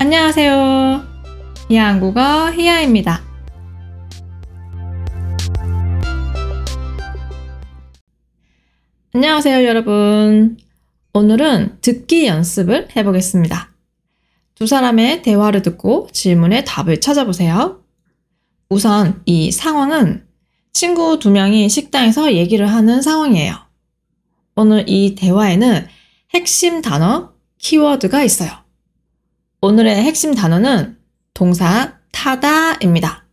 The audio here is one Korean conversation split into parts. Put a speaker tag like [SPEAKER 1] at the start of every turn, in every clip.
[SPEAKER 1] 안녕하세요. 희한국어 희야입니다. 안녕하세요, 여러분. 오늘은 듣기 연습을 해보겠습니다. 두 사람의 대화를 듣고 질문에 답을 찾아보세요. 우선 이 상황은 친구 두 명이 식당에서 얘기를 하는 상황이에요. 오늘 이 대화에는 핵심 단어, 키워드가 있어요. 오늘의 핵심 단어는 동사 타다입니다.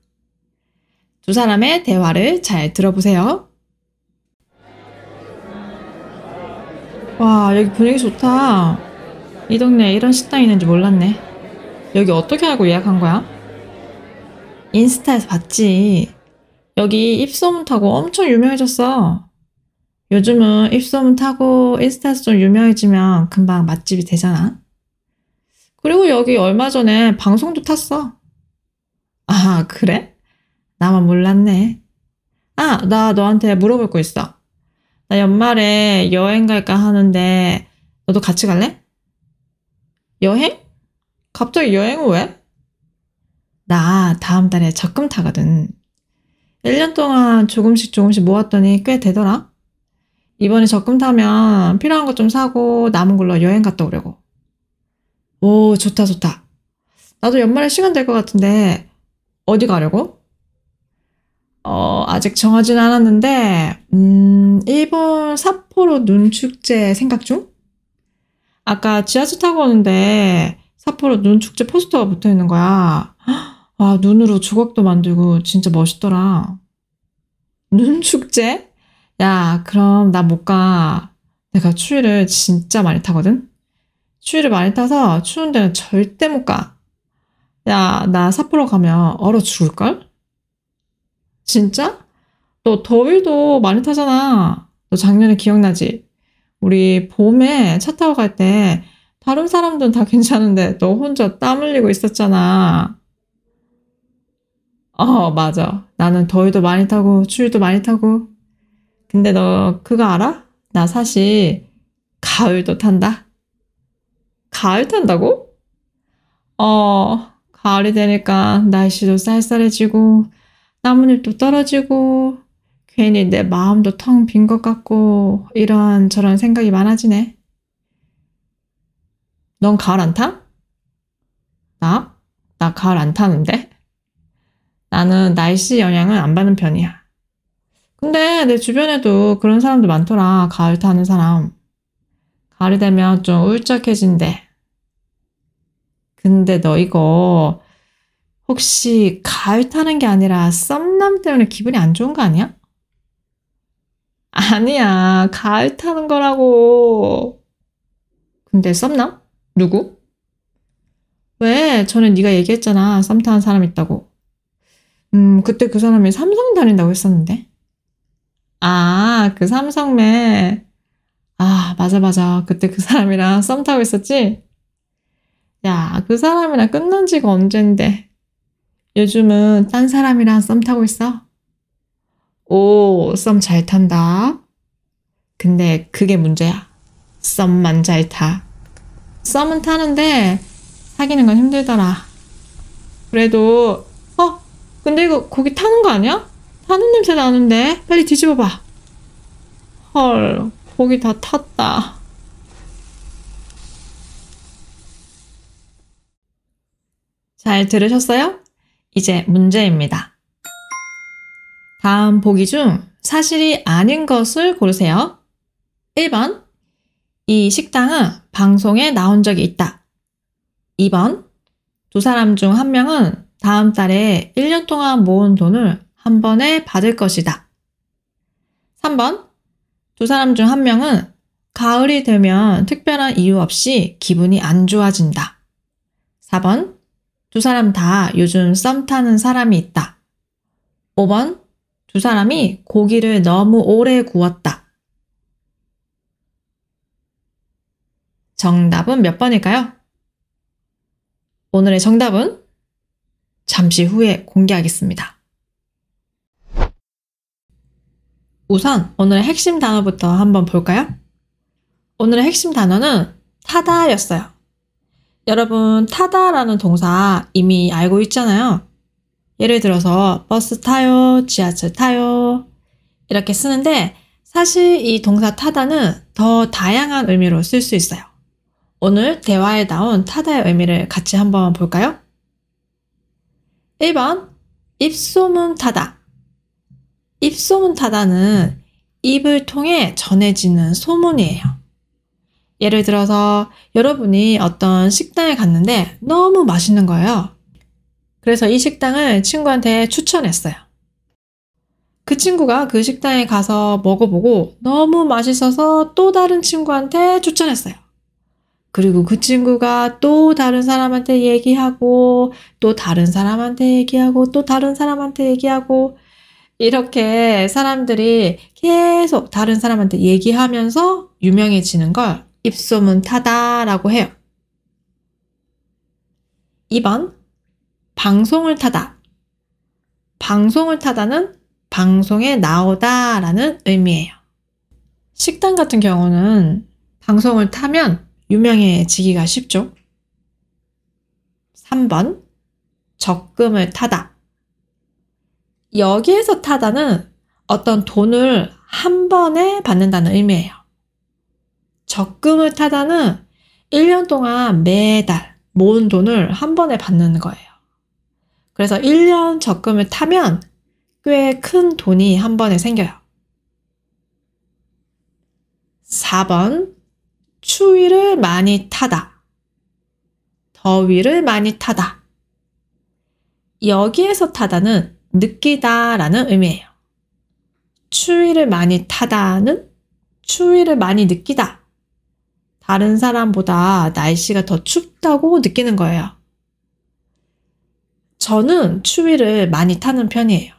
[SPEAKER 1] 두 사람의 대화를 잘 들어보세요. 와, 여기 분위기 좋다. 이 동네에 이런 식당이 있는지 몰랐네. 여기 어떻게 알고 예약한 거야? 인스타에서 봤지. 여기 입소문 타고 엄청 유명해졌어. 요즘은 입소문 타고 인스타에서 좀 유명해지면 금방 맛집이 되잖아. 그리고 여기 얼마 전에 방송도 탔어. 아, 그래? 나만 몰랐네. 아, 나 너한테 물어볼 거 있어. 나 연말에 여행 갈까 하는데 너도 같이 갈래? 여행? 갑자기 여행은 왜? 나 다음 달에 적금 타거든. 1년 동안 조금씩 조금씩 모았더니 꽤 되더라. 이번에 적금 타면 필요한 것 좀 사고 남은 걸로 여행 갔다 오려고. 오, 좋다, 좋다. 나도 연말에 시간 될 것 같은데 어디 가려고? 어, 아직 정하진 않았는데, 음, 일본 삿포로 눈축제 생각 중? 아까 지하철 타고 오는데 삿포로 눈축제 포스터가 붙어 있는 거야. 와, 눈으로 조각도 만들고 진짜 멋있더라. 눈축제? 야, 그럼 나 못 가. 내가 추위를 진짜 많이 타거든? 추위를 많이 타서 추운 데는 절대 못 가. 야, 나 삿포로 가면 얼어 죽을걸? 진짜? 너 더위도 많이 타잖아. 너 작년에 기억나지? 우리 봄에 차 타고 갈 때 다른 사람들은 다 괜찮은데 너 혼자 땀 흘리고 있었잖아. 어, 맞아. 나는 더위도 많이 타고 추위도 많이 타고. 근데 너 그거 알아? 나 사실 가을도 탄다. 가을 탄다고? 어, 가을이 되니까 날씨도 쌀쌀해지고 나뭇잎도 떨어지고 괜히 내 마음도 텅 빈 것 같고 이런 저런 생각이 많아지네. 넌 가을 안 타? 나? 나 가을 안 타는데? 나는 날씨 영향을 안 받는 편이야. 근데 내 주변에도 그런 사람도 많더라. 가을 타는 사람. 가을이 되면 좀 울적해진대. 근데 너 이거 혹시 가을 타는 게 아니라 썸남 때문에 기분이 안 좋은 거 아니야? 아니야. 가을 타는 거라고. 근데 썸남? 누구? 왜? 전에 네가 얘기했잖아. 썸 타는 사람 있다고. 음, 그때 그 사람이 삼성 다닌다고 했었는데. 아, 그 삼성매. 아, 맞아, 맞아. 그때 그 사람이랑 썸 타고 있었지? 야, 그 사람이랑 끝난 지가 언젠데. 요즘은 딴 사람이랑 썸 타고 있어? 오, 썸 잘 탄다. 근데 그게 문제야. 썸만 잘 타. 썸은 타는데 사귀는 건 힘들더라. 그래도, 어? 근데 이거 거기 타는 거 아니야? 타는 냄새 나는데? 빨리 뒤집어봐. 헐, 거기 다 탔다. 잘 들으셨어요? 이제 문제입니다. 다음 보기 중 사실이 아닌 것을 고르세요. 1번. 이 식당은 방송에 나온 적이 있다. 2번. 두 사람 중 한 명은 다음 달에 1년 동안 모은 돈을 한 번에 받을 것이다. 3번. 두 사람 중 한 명은 가을이 되면 특별한 이유 없이 기분이 안 좋아진다. 4번. 두 사람 다 요즘 썸 타는 사람이 있다. 5번. 두 사람이 고기를 너무 오래 구웠다. 정답은 몇 번일까요? 오늘의 정답은 잠시 후에 공개하겠습니다. 우선 오늘의 핵심 단어부터 한번 볼까요? 오늘의 핵심 단어는 타다였어요. 여러분, 타다라는 동사 이미 알고 있잖아요. 예를 들어서 버스 타요, 지하철 타요. 이렇게 쓰는데 사실 이 동사 타다는 더 다양한 의미로 쓸 수 있어요. 오늘 대화에 나온 타다의 의미를 같이 한번 볼까요? 1번, 입소문 타다. 입소문 타다는 입을 통해 전해지는 소문이에요. 예를 들어서 여러분이 어떤 식당에 갔는데 너무 맛있는 거예요. 그래서 이 식당을 친구한테 추천했어요. 그 친구가 그 식당에 가서 먹어보고 너무 맛있어서 또 다른 친구한테 추천했어요. 그리고 그 친구가 또 다른 사람한테 얘기하고 또 다른 사람한테 얘기하고 또 다른 사람한테 얘기하고 이렇게 사람들이 계속 다른 사람한테 얘기하면서 유명해지는 걸 입소문 타다라고 해요. 2번 방송을 타다. 방송을 타다는 방송에 나오다라는 의미예요. 식당 같은 경우는 방송을 타면 유명해지기가 쉽죠. 3번 적금을 타다. 여기에서 타다는 어떤 돈을 한 번에 받는다는 의미예요. 적금을 타다는 1년 동안 매달 모은 돈을 한 번에 받는 거예요. 그래서 1년 적금을 타면 꽤 큰 돈이 한 번에 생겨요. 4번, 추위를 많이 타다. 더위를 많이 타다. 여기에서 타다는 느끼다 라는 의미예요. 추위를 많이 타다는 추위를 많이 느끼다. 다른 사람보다 날씨가 더 춥다고 느끼는 거예요. 저는 추위를 많이 타는 편이에요.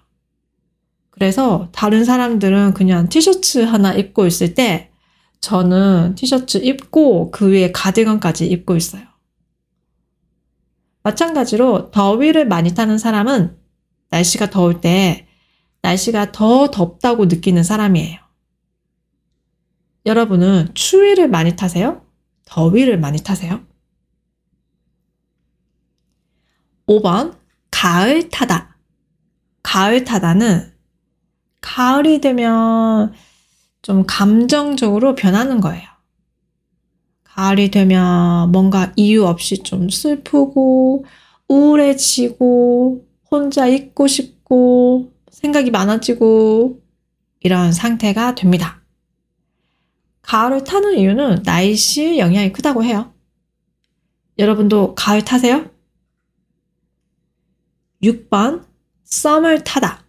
[SPEAKER 1] 그래서 다른 사람들은 그냥 티셔츠 하나 입고 있을 때 저는 티셔츠 입고 그 위에 가디건까지 입고 있어요. 마찬가지로 더위를 많이 타는 사람은 날씨가 더울 때 날씨가 더 덥다고 느끼는 사람이에요. 여러분은 추위를 많이 타세요? 더위를 많이 타세요? 5번 가을 타다. 가을 타다는 가을이 되면 좀 감정적으로 변하는 거예요. 가을이 되면 뭔가 이유 없이 좀 슬프고 우울해지고 혼자 있고 싶고 생각이 많아지고 이런 상태가 됩니다. 가을을 타는 이유는 날씨 영향이 크다고 해요. 여러분도 가을 타세요? 6번 썸을 타다.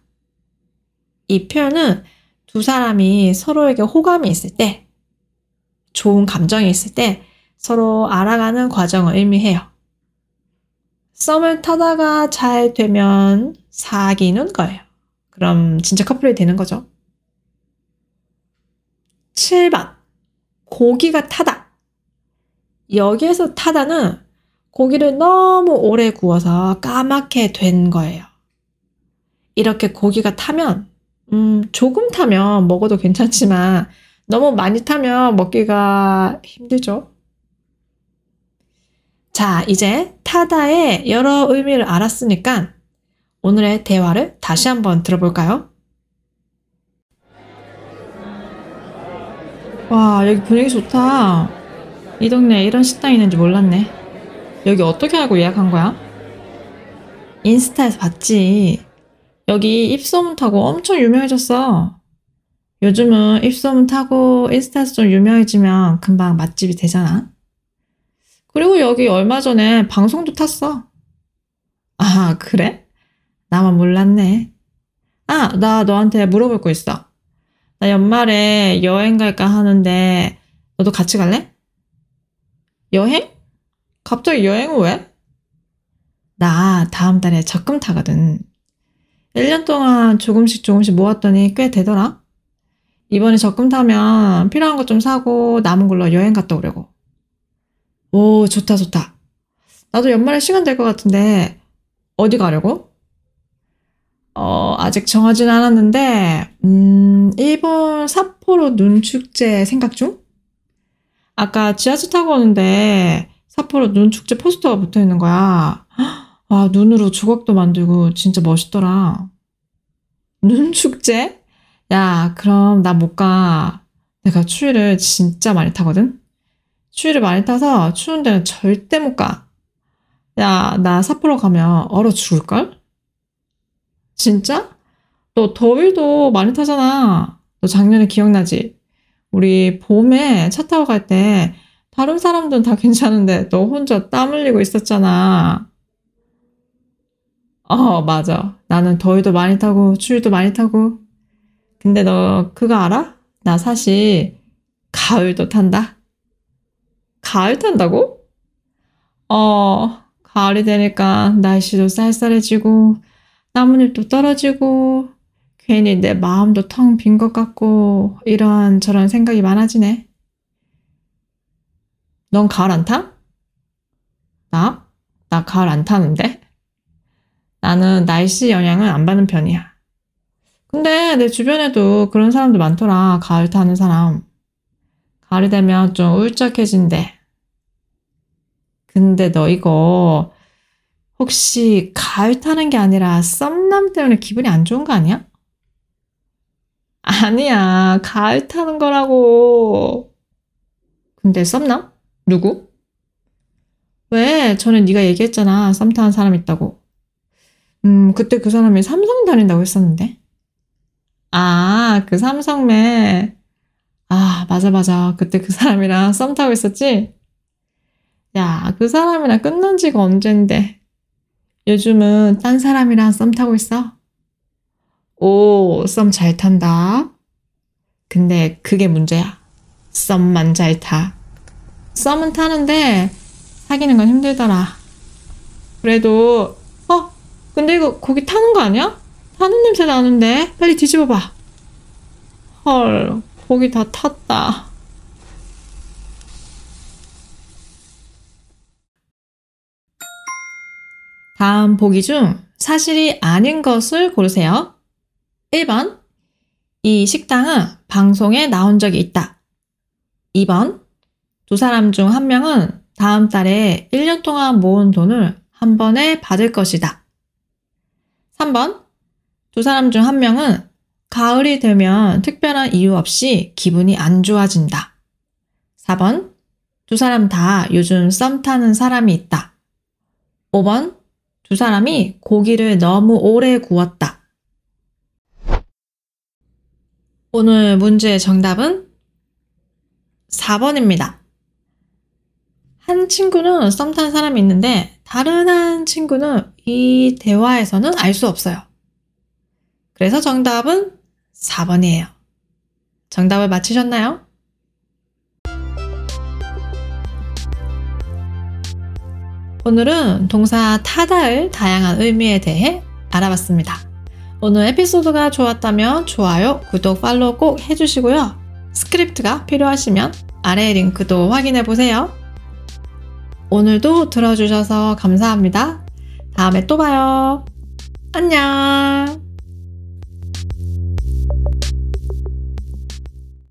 [SPEAKER 1] 이 표현은 두 사람이 서로에게 호감이 있을 때, 좋은 감정이 있을 때 서로 알아가는 과정을 의미해요. 썸을 타다가 잘 되면 사귀는 거예요. 그럼 진짜 커플이 되는 거죠. 7번. 고기가 타다. 여기에서 타다는 고기를 너무 오래 구워서 까맣게 된 거예요. 이렇게 고기가 타면, 음, 조금 타면 먹어도 괜찮지만 너무 많이 타면 먹기가 힘들죠. 자, 이제 타다의 여러 의미를 알았으니까 오늘의 대화를 다시 한번 들어볼까요? 와, 여기 분위기 좋다. 이 동네에 이런 식당 있는지 몰랐네. 여기 어떻게 알고 예약한 거야? 인스타에서 봤지. 여기 입소문 타고 엄청 유명해졌어. 요즘은 입소문 타고 인스타에서 좀 유명해지면 금방 맛집이 되잖아. 그리고 여기 얼마 전에 방송도 탔어. 아, 그래? 나만 몰랐네. 아, 나 너한테 물어볼 거 있어. 나 연말에 여행 갈까 하는데, 너도 같이 갈래? 여행? 갑자기 여행을 왜? 나 다음 달에 적금 타거든. 1년 동안 조금씩 조금씩 모았더니 꽤 되더라. 이번에 적금 타면 필요한 것 좀 사고 남은 걸로 여행 갔다 오려고. 오, 좋다, 좋다. 나도 연말에 시간 될 것 같은데, 어디 가려고? 어, 아직 정하진 않았는데, 음, 일본 삿포로 눈 축제 생각 중? 아까 지하철 타고 오는데, 삿포로 눈 축제 포스터가 붙어 있는 거야. 와, 눈으로 조각도 만들고 진짜 멋있더라. 눈 축제? 야, 그럼 나 못 가. 내가 추위를 진짜 많이 타거든? 추위를 많이 타서 추운 데는 절대 못 가. 야, 나 삿포로 가면 얼어 죽을걸? 진짜? 너 더위도 많이 타잖아. 너 작년에 기억나지? 우리 봄에 차 타고 갈 때 다른 사람들은 다 괜찮은데 너 혼자 땀 흘리고 있었잖아. 어, 맞아. 나는 더위도 많이 타고 추위도 많이 타고. 근데 너 그거 알아? 나 사실 가을도 탄다. 가을 탄다고? 어, 가을이 되니까 날씨도 쌀쌀해지고 나뭇잎도 떨어지고 괜히 내 마음도 텅 빈 것 같고 이런 저런 생각이 많아지네. 넌 가을 안 타? 나? 나 가을 안 타는데? 나는 날씨 영향을 안 받는 편이야. 근데 내 주변에도 그런 사람들 많더라. 가을 타는 사람. 가을이 되면 좀 울적해진대. 근데 너 이거 혹시 가을 타는 게 아니라 썸남 때문에 기분이 안 좋은 거 아니야? 아니야. 가을 타는 거라고. 근데 썸남? 누구? 왜? 전에 네가 얘기했잖아. 썸 타는 사람 있다고. 음, 그때 그 사람이 삼성 다닌다고 했었는데. 아, 그 삼성매. 아, 맞아, 맞아. 그때 그 사람이랑 썸 타고 있었지? 야, 그 사람이랑 끝난 지가 언젠데. 요즘은 딴 사람이랑 썸 타고 있어? 오, 썸 잘 탄다. 근데 그게 문제야. 썸만 잘 타. 썸은 타는데 사귀는 건 힘들더라. 그래도, 어, 근데 이거 고기 타는 거 아니야? 타는 냄새 나는데? 빨리 뒤집어봐. 헐, 고기 다 탔다. 다음 보기 중 사실이 아닌 것을 고르세요. 1번. 이 식당은 방송에 나온 적이 있다. 2번. 두 사람 중 한 명은 다음 달에 1년 동안 모은 돈을 한 번에 받을 것이다. 3번. 두 사람 중 한 명은 가을이 되면 특별한 이유 없이 기분이 안 좋아진다. 4번. 두 사람 다 요즘 썸 타는 사람이 있다. 5번. 두 사람이 고기를 너무 오래 구웠다. 오늘 문제의 정답은 4번입니다. 한 친구는 썸 탄 사람이 있는데 다른 한 친구는 이 대화에서는 알 수 없어요. 그래서 정답은 4번이에요. 정답을 맞히셨나요? 오늘은 동사 타다의 다양한 의미에 대해 알아봤습니다. 오늘 에피소드가 좋았다면 좋아요, 구독, 팔로우 꼭 해주시고요. 스크립트가 필요하시면 아래 링크도 확인해 보세요. 오늘도 들어주셔서 감사합니다. 다음에 또 봐요. 안녕!